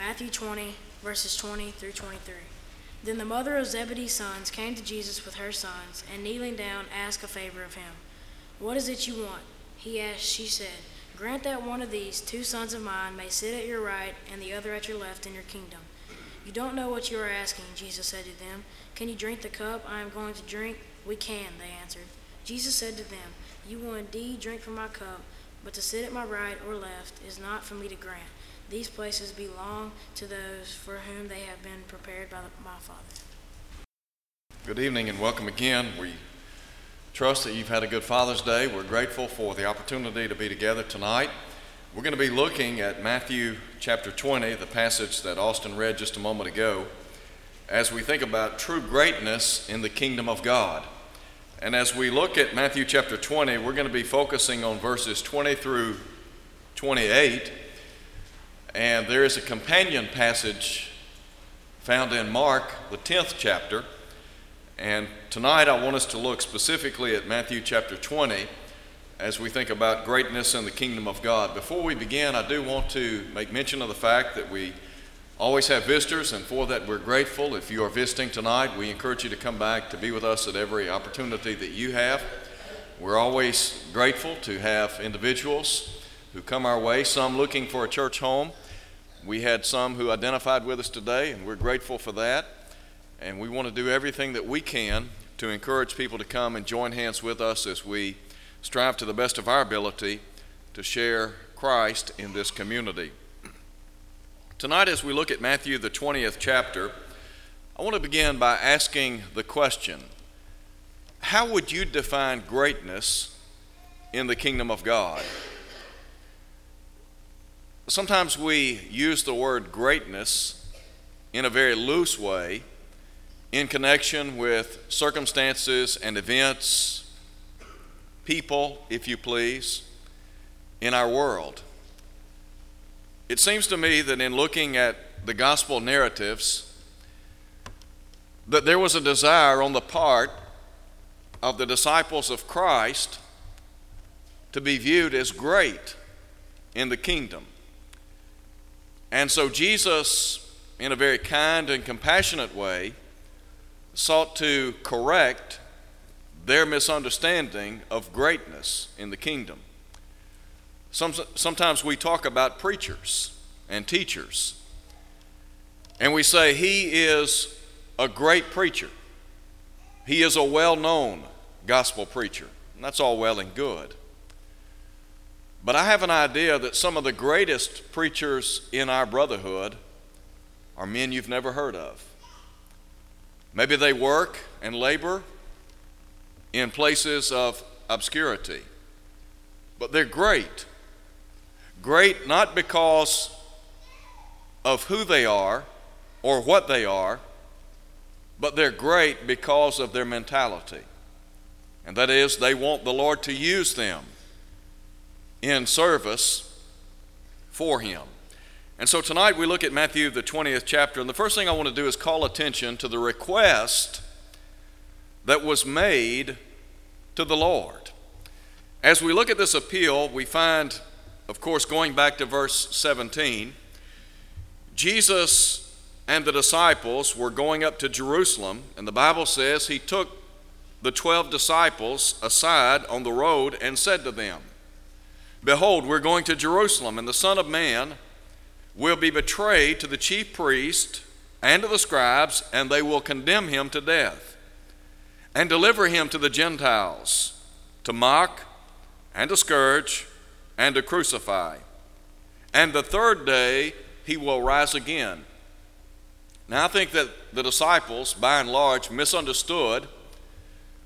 Matthew 20, verses 20 through 23. Then the mother of Zebedee's sons came to Jesus with her sons, and kneeling down, asked a favor of him. What is it you want? He asked, she said, Grant that one of these two sons of mine may sit at your right and the other at your left in your kingdom. You don't know what you are asking, Jesus said to them. Can you drink the cup I am going to drink? We can, they answered. Jesus said to them, You will indeed drink from my cup, but to sit at my right or left is not for me to grant. These places belong to those for whom they have been prepared by my Father. Good evening and welcome again. We trust that you've had a good Father's Day. We're grateful for the opportunity to be together tonight. We're going to be looking at Matthew chapter 20, the passage that Austin read just a moment ago, as we think about true greatness in the kingdom of God. And as we look at Matthew chapter 20, we're going to be focusing on verses 20 through 28. And there is a companion passage found in Mark, the 10th chapter. And tonight I want us to look specifically at Matthew chapter 20 as we think about greatness in the kingdom of God. Before we begin, I do want to make mention of the fact that we always have visitors, and for that we're grateful. If you are visiting tonight, we encourage you to come back to be with us at every opportunity that you have. We're always grateful to have individuals who come our way, some looking for a church home. We had some who identified with us today, and we're grateful for that. And we want to do everything that we can to encourage people to come and join hands with us as we strive to the best of our ability to share Christ in this community. Tonight, as we look at Matthew, the 20th chapter, I want to begin by asking the question How would you define greatness in the kingdom of God? Sometimes we use the word greatness in a very loose way in connection with circumstances and events people, if you please, in our world. It seems to me that in looking at the gospel narratives, that there was a desire on the part of the disciples of Christ to be viewed as great in the kingdom. And so Jesus, in a very kind and compassionate way, sought to correct their misunderstanding of greatness in the kingdom. Some, sometimes we talk about preachers and teachers, and we say, He is a great preacher. He is a well known gospel preacher. And that's all well and good. But I have an idea that some of the greatest preachers in our brotherhood are men you've never heard of. Maybe they work and labor in places of obscurity. But they're great. Great not because of who they are or what they are, but they're great because of their mentality. And that is, they want the Lord to use them in service for Him. And so tonight we look at Matthew, the 20th chapter, and the first thing I want to do is call attention to the request that was made to the Lord. As we look at this appeal, we find, of course, going back to verse 17, Jesus and the disciples were going up to Jerusalem, and the Bible says he took the 12 disciples aside on the road and said to them, Behold, we're going to Jerusalem, and the Son of Man will be betrayed to the chief priest and to the scribes, and they will condemn him to death and deliver him to the Gentiles to mock and to scourge and to crucify. And the third day he will rise again. Now, I think that the disciples, by and large, misunderstood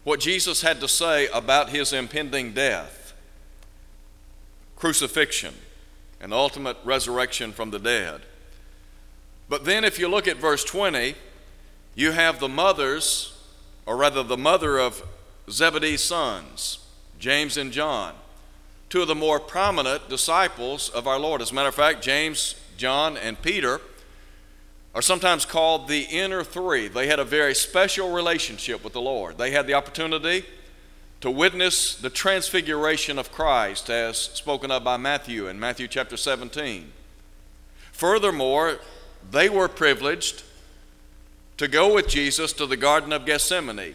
what Jesus had to say about his impending death, crucifixion, and ultimate resurrection from the dead. But then, if you look at verse 20, you have the mothers or rather the mother of Zebedee's sons, James and John, two of the more prominent disciples of our Lord. As a matter of fact, James, John, and Peter are sometimes called the inner three. They had a very special relationship with the Lord. They had the opportunity to witness the transfiguration of Christ as spoken of by Matthew in Matthew chapter 17. Furthermore, they were privileged to go with Jesus to the Garden of Gethsemane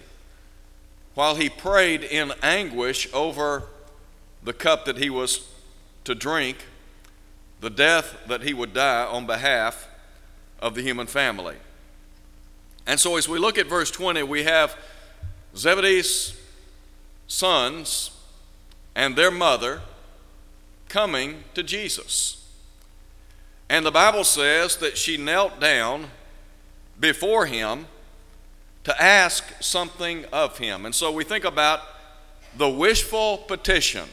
while he prayed in anguish over the cup that he was to drink, the death that he would die on behalf of the human family. And so, as we look at verse 20, we have Zebedee's sons and their mother coming to Jesus. And the Bible says that she knelt down before him to ask something of him. And so we think about the wishful petition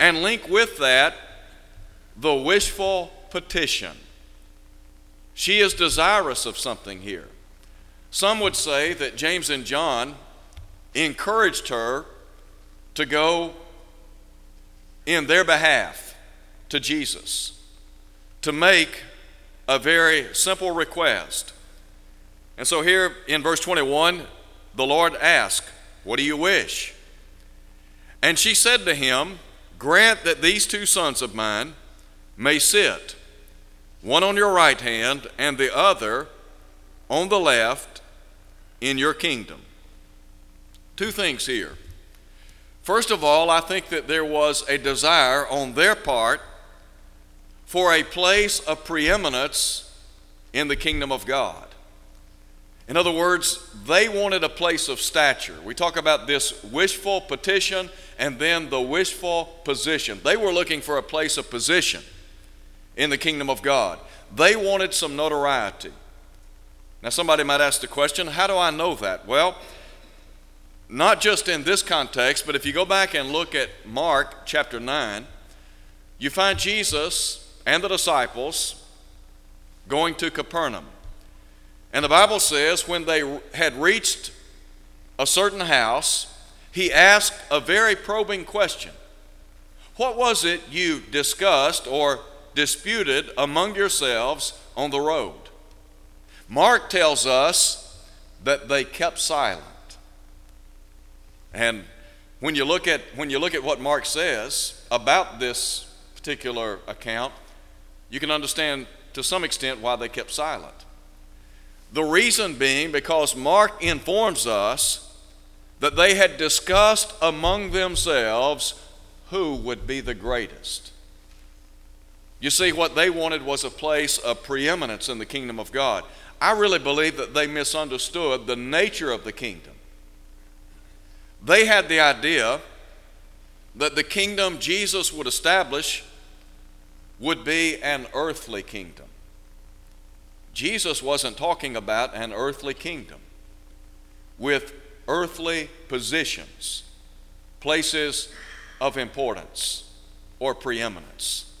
and link with that the wishful petition. She is desirous of something here. Some would say that James and John encouraged her to go in their behalf to Jesus, to make a very simple request. And so here in verse 21, the Lord asked, What do you wish? And she said to him, Grant that these two sons of mine may sit, one on your right hand and the other on the left, in your kingdom. Two things here. First of all, I think that there was a desire on their part for a place of preeminence in the kingdom of God. In other words, they wanted a place of stature. We talk about this wishful petition and then the wishful position. They were looking for a place of position in the kingdom of God. They wanted some notoriety. Now, somebody might ask the question how do I know that? Well, not just in this context, but if you go back and look at Mark chapter 9, you find Jesus and the disciples going to Capernaum. And the Bible says when they had reached a certain house, he asked a very probing question What was it you discussed or disputed among yourselves on the road? Mark tells us that they kept silent. And when you look at when you look at what Mark says about this particular account, you can understand to some extent why they kept silent. The reason being because Mark informs us that they had discussed among themselves who would be the greatest. You see, what they wanted was a place of preeminence in the kingdom of God. I really believe that they misunderstood the nature of the kingdom. They had the idea that the kingdom Jesus would establish would be an earthly kingdom. Jesus wasn't talking about an earthly kingdom with earthly positions, places of importance or preeminence.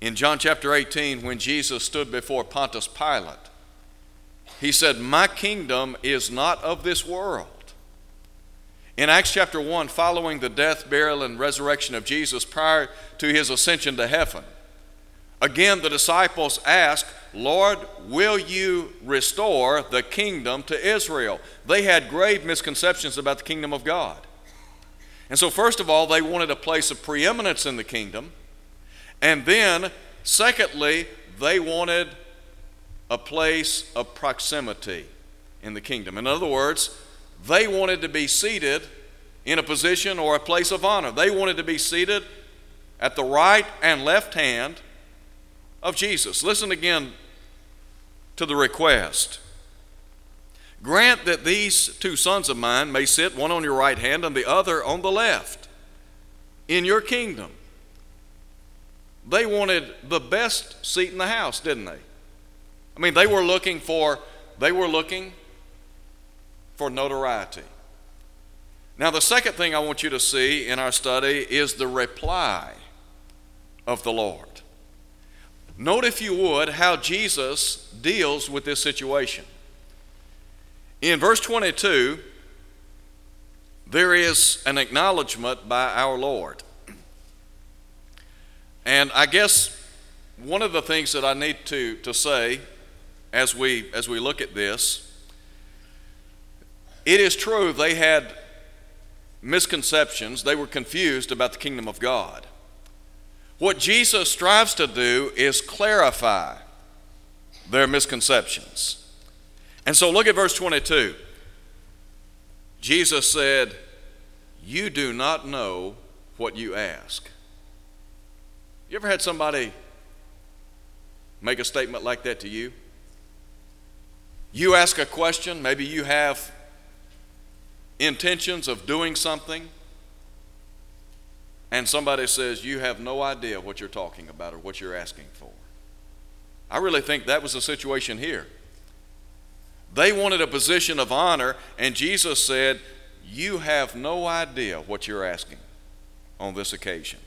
In John chapter 18, when Jesus stood before Pontius Pilate, he said, My kingdom is not of this world. In Acts chapter 1, following the death, burial, and resurrection of Jesus prior to his ascension to heaven, again the disciples asked, Lord, will you restore the kingdom to Israel? They had grave misconceptions about the kingdom of God. And so, first of all, they wanted a place of preeminence in the kingdom. And then, secondly, they wanted a place of proximity in the kingdom. In other words, they wanted to be seated in a position or a place of honor. They wanted to be seated at the right and left hand of Jesus. Listen again to the request. Grant that these two sons of mine may sit, one on your right hand and the other on the left, in your kingdom. They wanted the best seat in the house, didn't they? I mean, they were looking for they were looking for notoriety. Now, the second thing I want you to see in our study is the reply of the Lord. Note, if you would, how Jesus deals with this situation. In verse 22, there is an acknowledgement by our Lord. And I guess one of the things that I need to, to say as we, as we look at this, it is true they had misconceptions, they were confused about the kingdom of God. What Jesus strives to do is clarify their misconceptions. And so look at verse 22. Jesus said, You do not know what you ask. You ever had somebody make a statement like that to you? You ask a question, maybe you have intentions of doing something, and somebody says, You have no idea what you're talking about or what you're asking for. I really think that was the situation here. They wanted a position of honor, and Jesus said, You have no idea what you're asking on this occasion.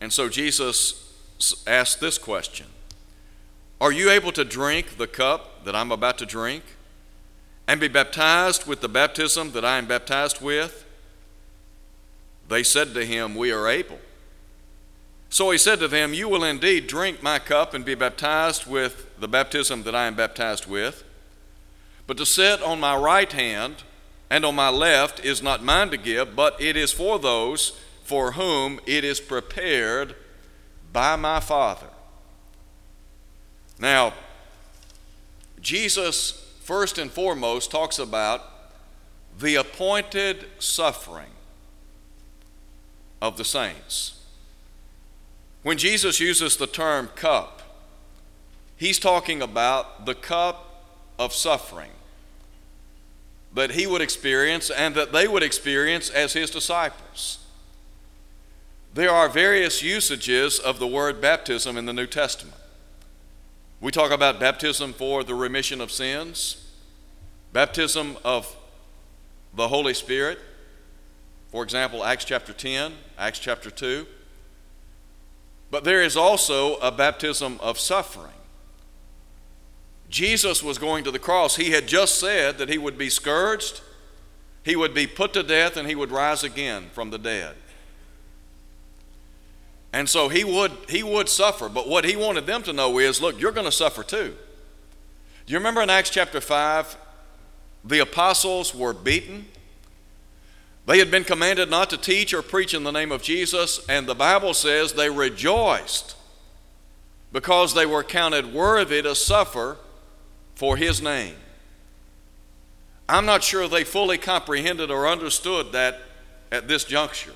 And so Jesus asked this question Are you able to drink the cup that I'm about to drink and be baptized with the baptism that I am baptized with? They said to him, We are able. So he said to them, You will indeed drink my cup and be baptized with the baptism that I am baptized with. But to sit on my right hand and on my left is not mine to give, but it is for those for whom it is prepared by my Father. Now, Jesus, first and foremost, talks about the appointed suffering of the saints. When Jesus uses the term cup, he's talking about the cup of suffering that he would experience and that they would experience as his disciples. There are various usages of the word baptism in the New Testament. We talk about baptism for the remission of sins, baptism of the Holy Spirit, for example, Acts chapter 10, Acts chapter 2. But there is also a baptism of suffering. Jesus was going to the cross. He had just said that he would be scourged, he would be put to death, and he would rise again from the dead. And so he would, he would suffer. But what he wanted them to know is look, you're going to suffer too. Do you remember in Acts chapter 5, the apostles were beaten? They had been commanded not to teach or preach in the name of Jesus, and the Bible says they rejoiced because they were counted worthy to suffer for His name. I'm not sure they fully comprehended or understood that at this juncture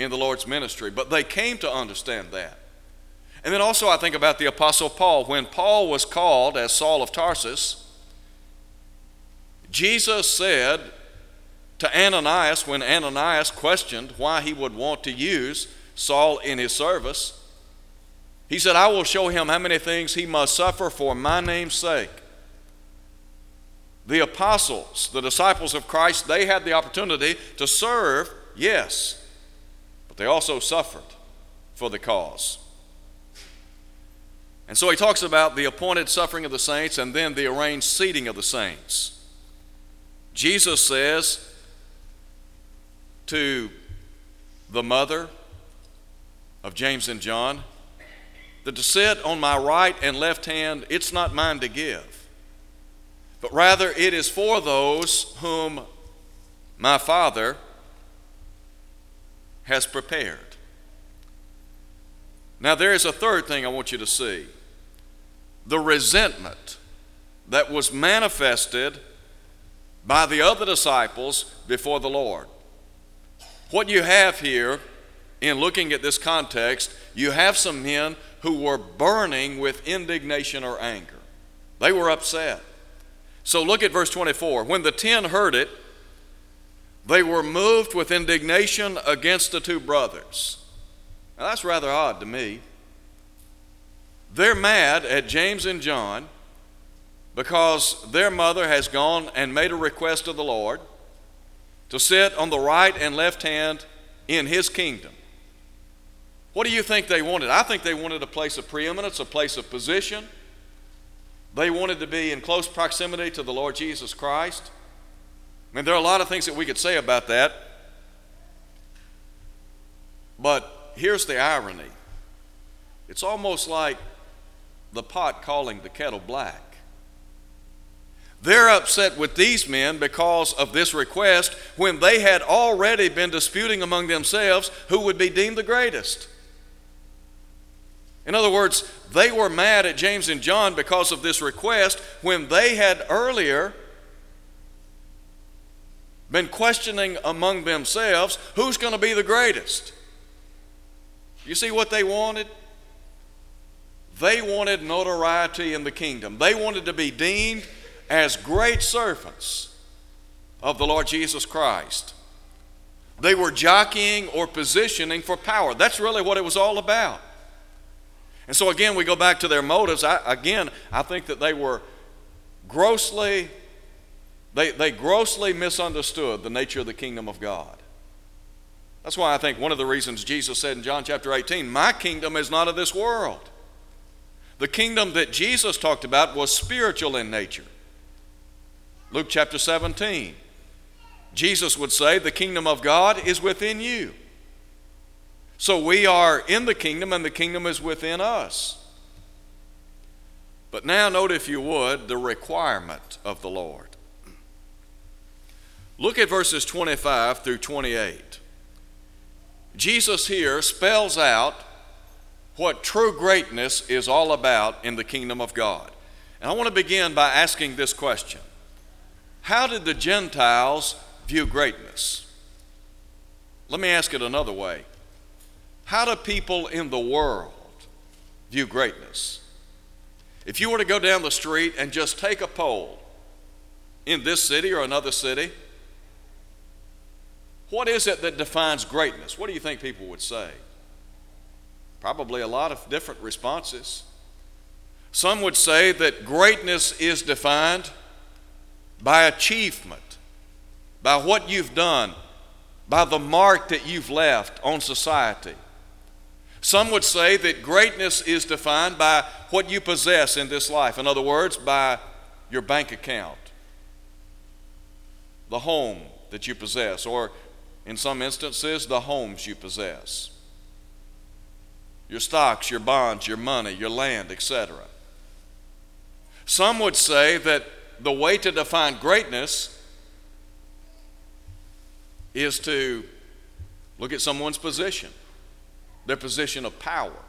in the Lord's ministry, but they came to understand that. And then also, I think about the Apostle Paul. When Paul was called as Saul of Tarsus, Jesus said, to Ananias when Ananias questioned why he would want to use Saul in his service. He said, I will show him how many things he must suffer for my name's sake. The apostles, the disciples of Christ, they had the opportunity to serve, yes, they also suffered for the cause. And so he talks about the appointed suffering of the saints and then the arranged seating of the saints. Jesus says, to the mother of James and John that to sit on my right and left hand, it's not mine to give, but rather it is for those whom my Father has prepared. Now, there is a third thing I want you to see the resentment that was manifested by the other disciples before the Lord. What you have here, in looking at this context, you have some men who were burning with indignation or anger. They were upset. So look at verse 24. When the ten heard it, they were moved with indignation against the two brothers. Now that's rather odd to me. They're mad at James and John because their mother has gone and made a request of the Lord to sit on the right and left hand in his kingdom. What do you think they wanted? I think they wanted a place of preeminence, a place of position. They wanted to be in close proximity to the Lord Jesus Christ. I mean, there are a lot of things that we could say about that. But here's the irony it's almost like the pot calling the kettle black. They're upset with these men because of this request when they had already been disputing among themselves who would be deemed the greatest. In other words, they were mad at James and John because of this request when they had earlier been questioning among themselves who's going to be the greatest. You see what they wanted? They wanted notoriety in the kingdom. They wanted to be deemed as great servants of the Lord Jesus Christ. They were jockeying or positioning for power. That's really what it was all about. And so, again, we go back to their motives. I, again, I think that they were grossly, they, they grossly misunderstood the nature of the kingdom of God. That's why I think one of the reasons Jesus said in John chapter 18, My kingdom is not of this world. The kingdom that Jesus talked about was spiritual in nature. Luke chapter 17. Jesus would say, The kingdom of God is within you. So we are in the kingdom, and the kingdom is within us. But now, note if you would, the requirement of the Lord. Look at verses 25 through 28. Jesus here spells out what true greatness is all about in the kingdom of God. And I want to begin by asking this question How did the Gentiles view greatness? Let me ask it another way how do people in the world view greatness? If you were to go down the street and just take a poll in this city or another city, what is it that defines greatness? What do you think people would say? Probably a lot of different responses. Some would say that greatness is defined by achievement, by what you've done, by the mark that you've left on society. Some would say that greatness is defined by what you possess in this life. In other words, by your bank account, the home that you possess, or in some instances, the homes you possess, your stocks, your bonds, your money, your land, etc. Some would say that the way to define greatness is to look at someone's position their position of power.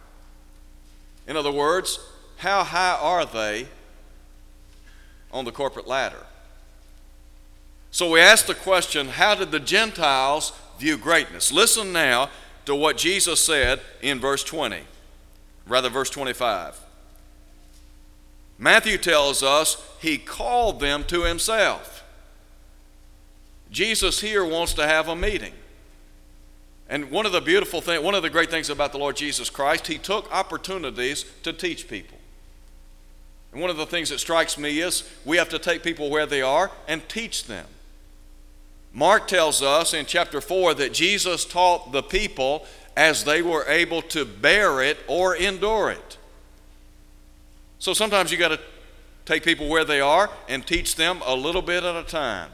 In other words, how high are they on the corporate ladder? So we ask the question how did the Gentiles view greatness? Listen now to what Jesus said in verse 20, rather, verse 25. Matthew tells us he called them to himself. Jesus here wants to have a meeting. And one of the beautiful things, one of the great things about the Lord Jesus Christ, he took opportunities to teach people. And one of the things that strikes me is we have to take people where they are and teach them. Mark tells us in chapter 4 that Jesus taught the people as they were able to bear it or endure it. So sometimes you got to take people where they are and teach them a little bit at a time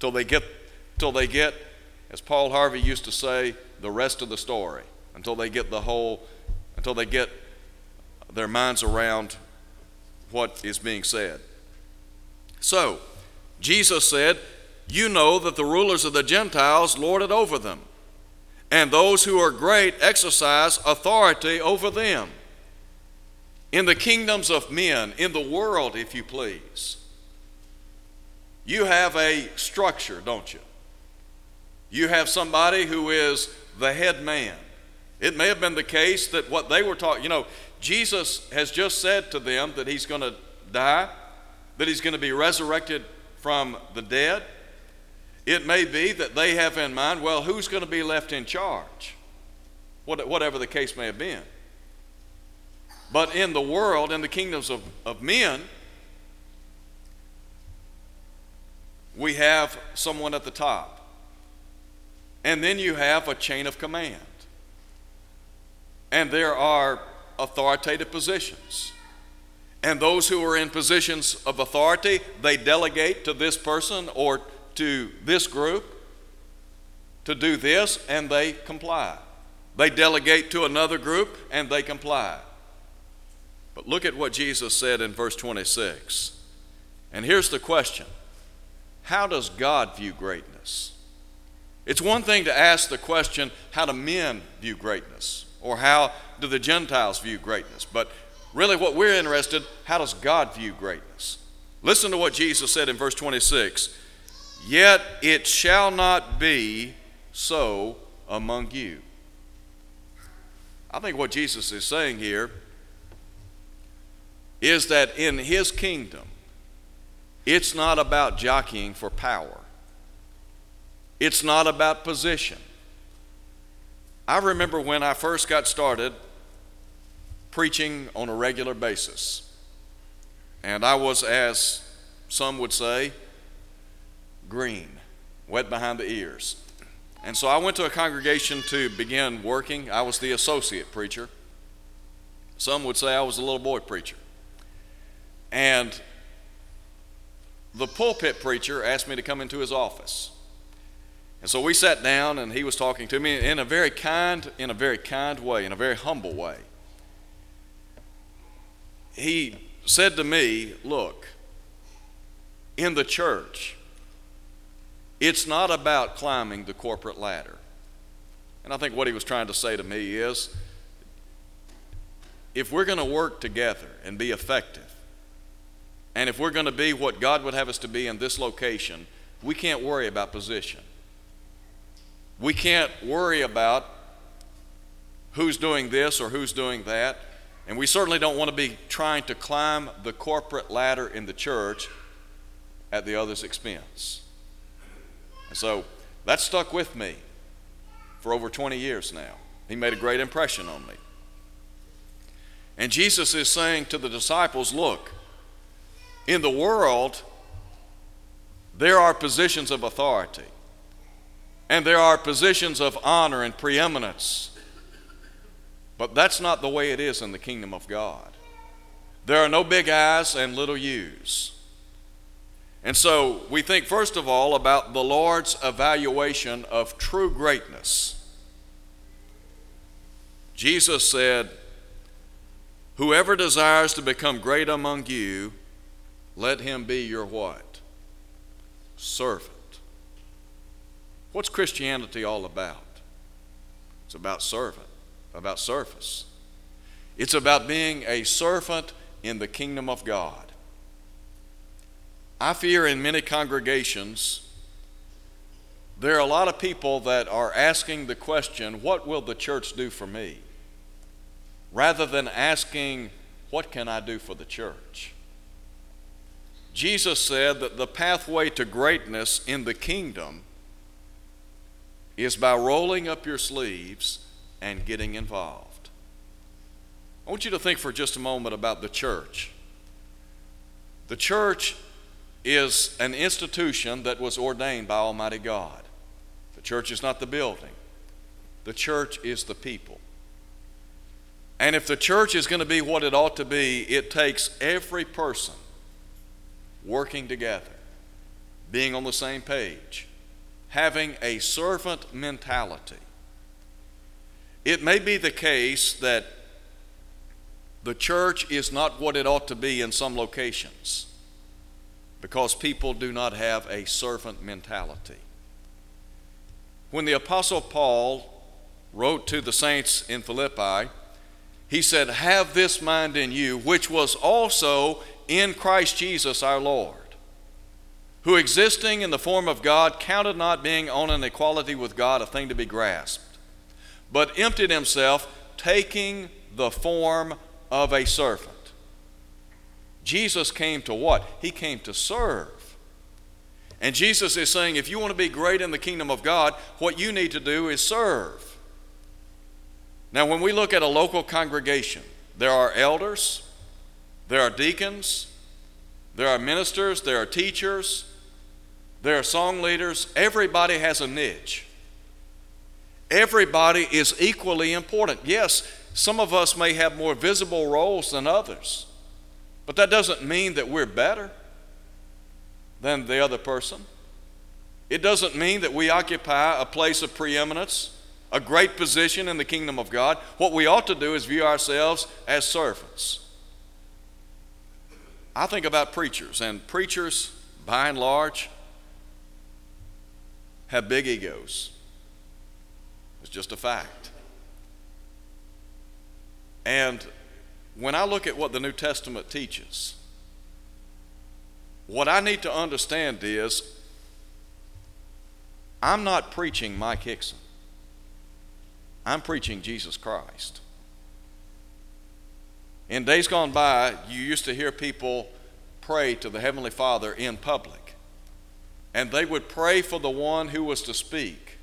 till they get till they get as Paul Harvey used to say the rest of the story until they get the whole, until they get their minds around what is being said. So, Jesus said, You know that the rulers of the Gentiles lord it over them, and those who are great exercise authority over them. In the kingdoms of men, in the world, if you please, you have a structure, don't you? You have somebody who is the head man. It may have been the case that what they were taught, you know, Jesus has just said to them that he's going to die, that he's going to be resurrected from the dead. It may be that they have in mind, well, who's going to be left in charge? Whatever the case may have been. But in the world, in the kingdoms of, of men, we have someone at the top. And then you have a chain of command. And there are authoritative positions. And those who are in positions of authority, they delegate to this person or to this group to do this, and they comply. They delegate to another group, and they comply. But look at what Jesus said in verse 26 And here's the question How does God view greatness? It's one thing to ask the question, How do men view greatness? Or how do the Gentiles view greatness? But really, what we're interested, how does God view greatness? Listen to what Jesus said in verse 26 Yet it shall not be so among you. I think what Jesus is saying here is that in his kingdom, it's not about jockeying for power. It's not about position. I remember when I first got started preaching on a regular basis. And I was, as some would say, green, wet behind the ears. And so I went to a congregation to begin working. I was the associate preacher. Some would say I was a little boy preacher. And the pulpit preacher asked me to come into his office. And so we sat down and he was talking to me in a very kind in a very kind way, in a very humble way. He said to me, "Look, in the church, it's not about climbing the corporate ladder." And I think what he was trying to say to me is if we're going to work together and be effective, and if we're going to be what God would have us to be in this location, we can't worry about position. We can't worry about who's doing this or who's doing that. And we certainly don't want to be trying to climb the corporate ladder in the church at the other's expense. And so that stuck with me for over 20 years now. He made a great impression on me. And Jesus is saying to the disciples, look, in the world, there are positions of authority, and there are positions of honor and preeminence. But that's not the way it is in the kingdom of God. There are no big I's and little U's. And so we think, first of all, about the Lord's evaluation of true greatness. Jesus said, Whoever desires to become great among you, let him be your what? Servant. What's Christianity all about? It's about servant, about service. It's about being a servant in the kingdom of God. I fear in many congregations, there are a lot of people that are asking the question, What will the church do for me? rather than asking, What can I do for the church? Jesus said that the pathway to greatness in the kingdom is by rolling up your sleeves and getting involved. I want you to think for just a moment about the church. The church is an institution that was ordained by Almighty God. The church is not the building, the church is the people. And if the church is going to be what it ought to be, it takes every person working together, being on the same page, having a servant mentality. It may be the case that the church is not what it ought to be in some locations because people do not have a servant mentality. When the Apostle Paul wrote to the saints in Philippi, he said, Have this mind in you, which was also in Christ Jesus our Lord, who existing in the form of God counted not being on an equality with God a thing to be grasped, but emptied himself, taking the form of a servant. Jesus came to what? He came to serve. And Jesus is saying, if you want to be great in the kingdom of God, what you need to do is serve. Now, when we look at a local congregation, there are elders, there are deacons, there are ministers, there are teachers, there are song leaders. Everybody has a niche. Everybody is equally important. Yes, some of us may have more visible roles than others, but that doesn't mean that we're better than the other person. It doesn't mean that we occupy a place of preeminence a great position in the kingdom of God, what we ought to do is view ourselves as servants. I think about preachers, and preachers, by and large, have big egos. It's just a fact. And when I look at what the New Testament teaches, what I need to understand is I'm not preaching Mike Hickson. I'm preaching Jesus Christ. In days gone by, you used to hear people pray to the Heavenly Father in public. And they would pray for the one who was to speak.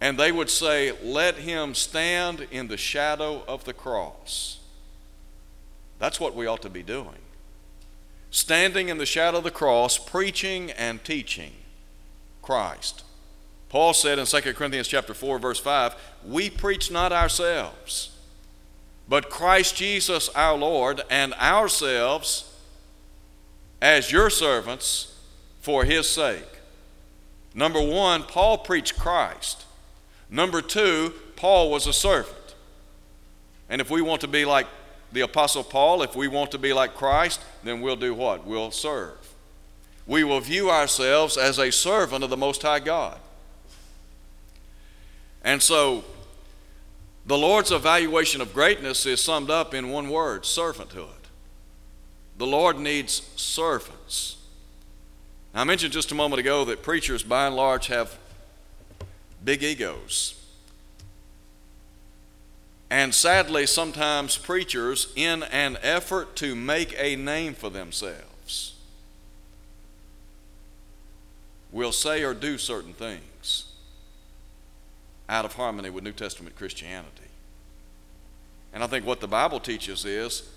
And they would say, Let him stand in the shadow of the cross. That's what we ought to be doing. Standing in the shadow of the cross, preaching and teaching Christ. Paul said in 2 Corinthians chapter 4 verse 5, "We preach not ourselves, but Christ Jesus our Lord, and ourselves as your servants for his sake. Number one, Paul preached Christ. Number two, Paul was a servant. And if we want to be like the Apostle Paul, if we want to be like Christ, then we'll do what? We'll serve. We will view ourselves as a servant of the Most High God. And so the Lord's evaluation of greatness is summed up in one word servanthood. The Lord needs servants. I mentioned just a moment ago that preachers, by and large, have big egos. And sadly, sometimes preachers, in an effort to make a name for themselves, will say or do certain things out of harmony with New Testament Christianity. And I think what the Bible teaches is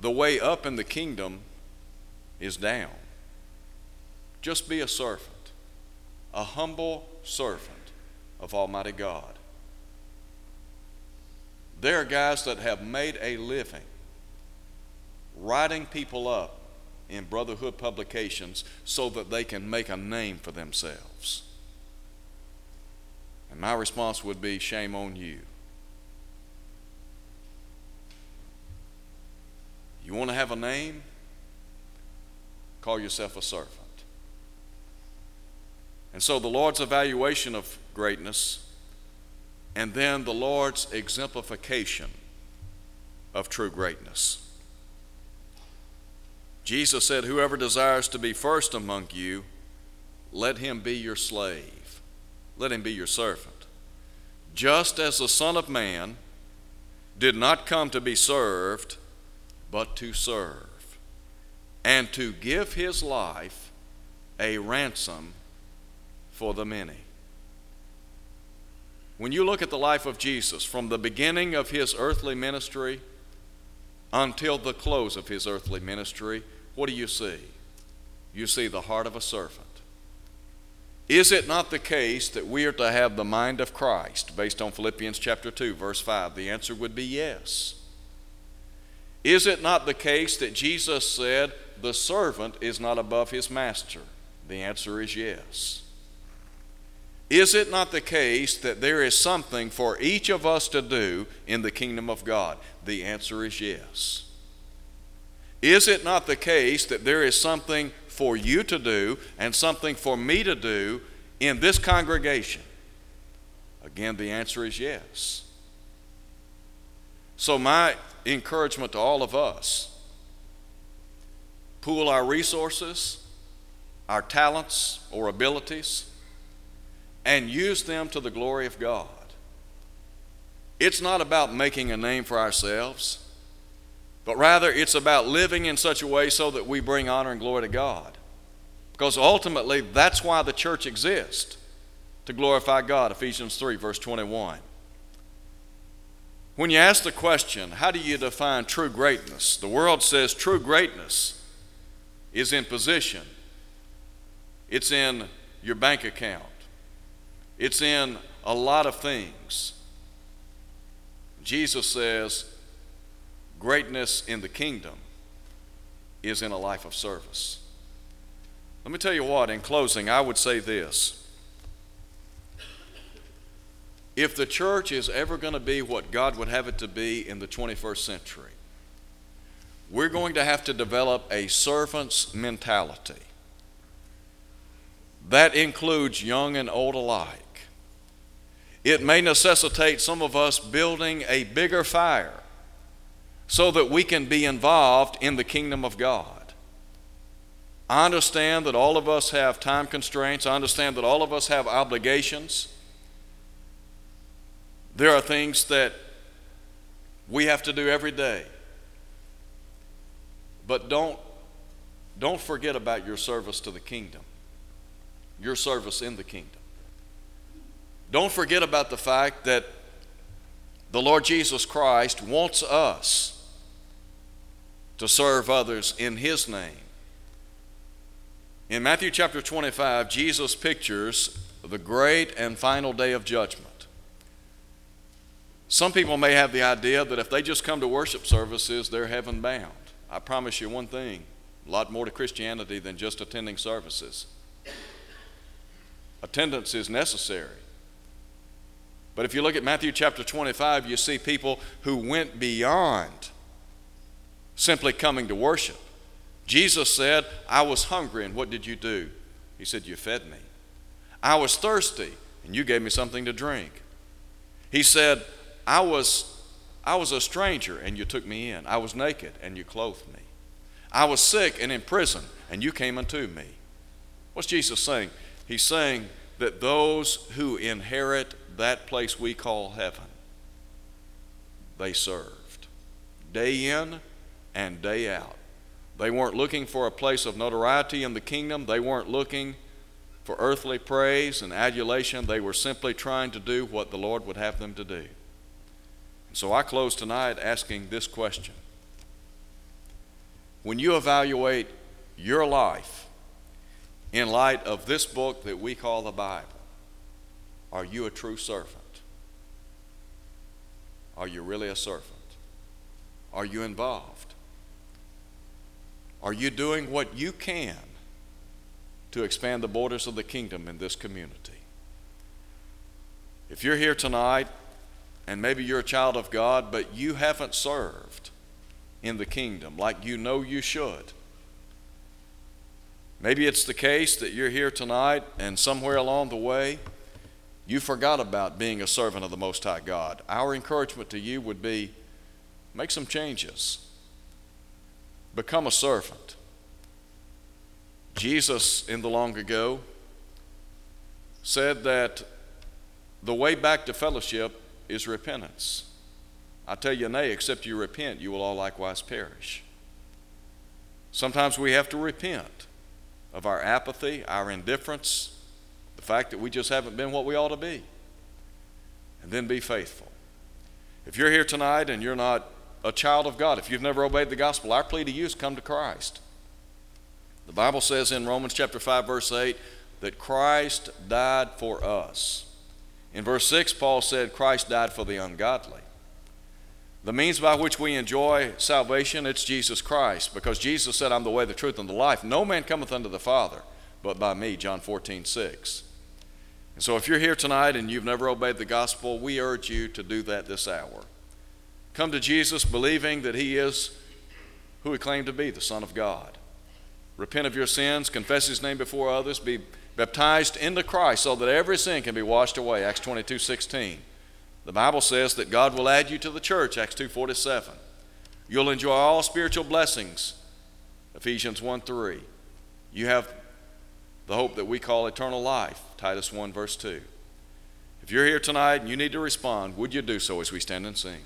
the way up in the kingdom is down. Just be a servant, a humble servant of Almighty God. There are guys that have made a living writing people up in brotherhood publications so that they can make a name for themselves. And my response would be shame on you. You want to have a name? Call yourself a servant. And so the Lord's evaluation of greatness, and then the Lord's exemplification of true greatness. Jesus said, Whoever desires to be first among you, let him be your slave let him be your servant. Just as the Son of Man did not come to be served, but to serve, and to give his life a ransom for the many. When you look at the life of Jesus, from the beginning of his earthly ministry until the close of his earthly ministry, what do you see? You see the heart of a servant. Is it not the case that we are to have the mind of Christ based on Philippians chapter 2 verse 5? The answer would be yes. Is it not the case that Jesus said the servant is not above his master? The answer is yes. Is it not the case that there is something for each of us to do in the kingdom of God? The answer is yes. Is it not the case that there is something for you to do and something for me to do in this congregation? Again, the answer is yes. So, my encouragement to all of us pool our resources, our talents or abilities, and use them to the glory of God. It's not about making a name for ourselves but rather it's about living in such a way so that we bring honor and glory to God. Because ultimately, that's why the church exists to glorify God. Ephesians 3, verse 21. When you ask the question, how do you define true greatness? The world says true greatness is in position, it's in your bank account, it's in a lot of things. Jesus says, Greatness in the kingdom is in a life of service. Let me tell you what, in closing, I would say this. If the church is ever going to be what God would have it to be in the 21st century, we're going to have to develop a servant's mentality. That includes young and old alike. It may necessitate some of us building a bigger fire so that we can be involved in the kingdom of God. I understand that all of us have time constraints. I understand that all of us have obligations. There are things that we have to do every day. But don't, don't forget about your service to the kingdom, your service in the kingdom. Don't forget about the fact that the Lord Jesus Christ wants us to serve others in His name. In Matthew chapter 25, Jesus pictures the great and final day of judgment. Some people may have the idea that if they just come to worship services, they're heaven bound. I promise you one thing a lot more to Christianity than just attending services. Attendance is necessary. But if you look at Matthew chapter 25, you see people who went beyond simply coming to worship. Jesus said, I was hungry, and what did you do? He said, You fed me. I was thirsty, and you gave me something to drink. He said, I was, I was a stranger, and you took me in. I was naked, and you clothed me. I was sick and in prison, and you came unto me. What's Jesus saying? He's saying that those who inherit that place we call heaven, they served day in and day out. They weren't looking for a place of notoriety in the kingdom. They weren't looking for earthly praise and adulation. They were simply trying to do what the Lord would have them to do. So I close tonight asking this question When you evaluate your life in light of this book that we call the Bible, are you a true servant? Are you really a servant? Are you involved? Are you doing what you can to expand the borders of the kingdom in this community? If you're here tonight and maybe you're a child of God, but you haven't served in the kingdom like you know you should, maybe it's the case that you're here tonight and somewhere along the way you forgot about being a servant of the Most High God. Our encouragement to you would be make some changes, become a servant. Jesus, in the long ago, said that the way back to fellowship is repentance. I tell you, nay, except you repent, you will all likewise perish. Sometimes we have to repent of our apathy, our indifference, the fact that we just haven't been what we ought to be, and then be faithful. If you're here tonight and you're not a child of God, if you've never obeyed the gospel, our plea to you is come to Christ. The Bible says in Romans chapter 5 verse 8 that Christ died for us. In verse 6 Paul said Christ died for the ungodly. The means by which we enjoy salvation it's Jesus Christ because Jesus said I'm the way the truth and the life. No man cometh unto the Father but by me, John 14, 6. And so if you're here tonight and you've never obeyed the gospel, we urge you to do that this hour. Come to Jesus believing that He is who He claimed to be, the Son of God. Repent of your sins, confess His name before others, be baptized into Christ so that every sin can be washed away. Acts 22, 16. The Bible says that God will add you to the church, Acts 2, 47. You'll enjoy all spiritual blessings, Ephesians 1, 3. You have the hope that we call eternal life, Titus 1, verse 2. If you're here tonight and you need to respond, would you do so as we stand and sing?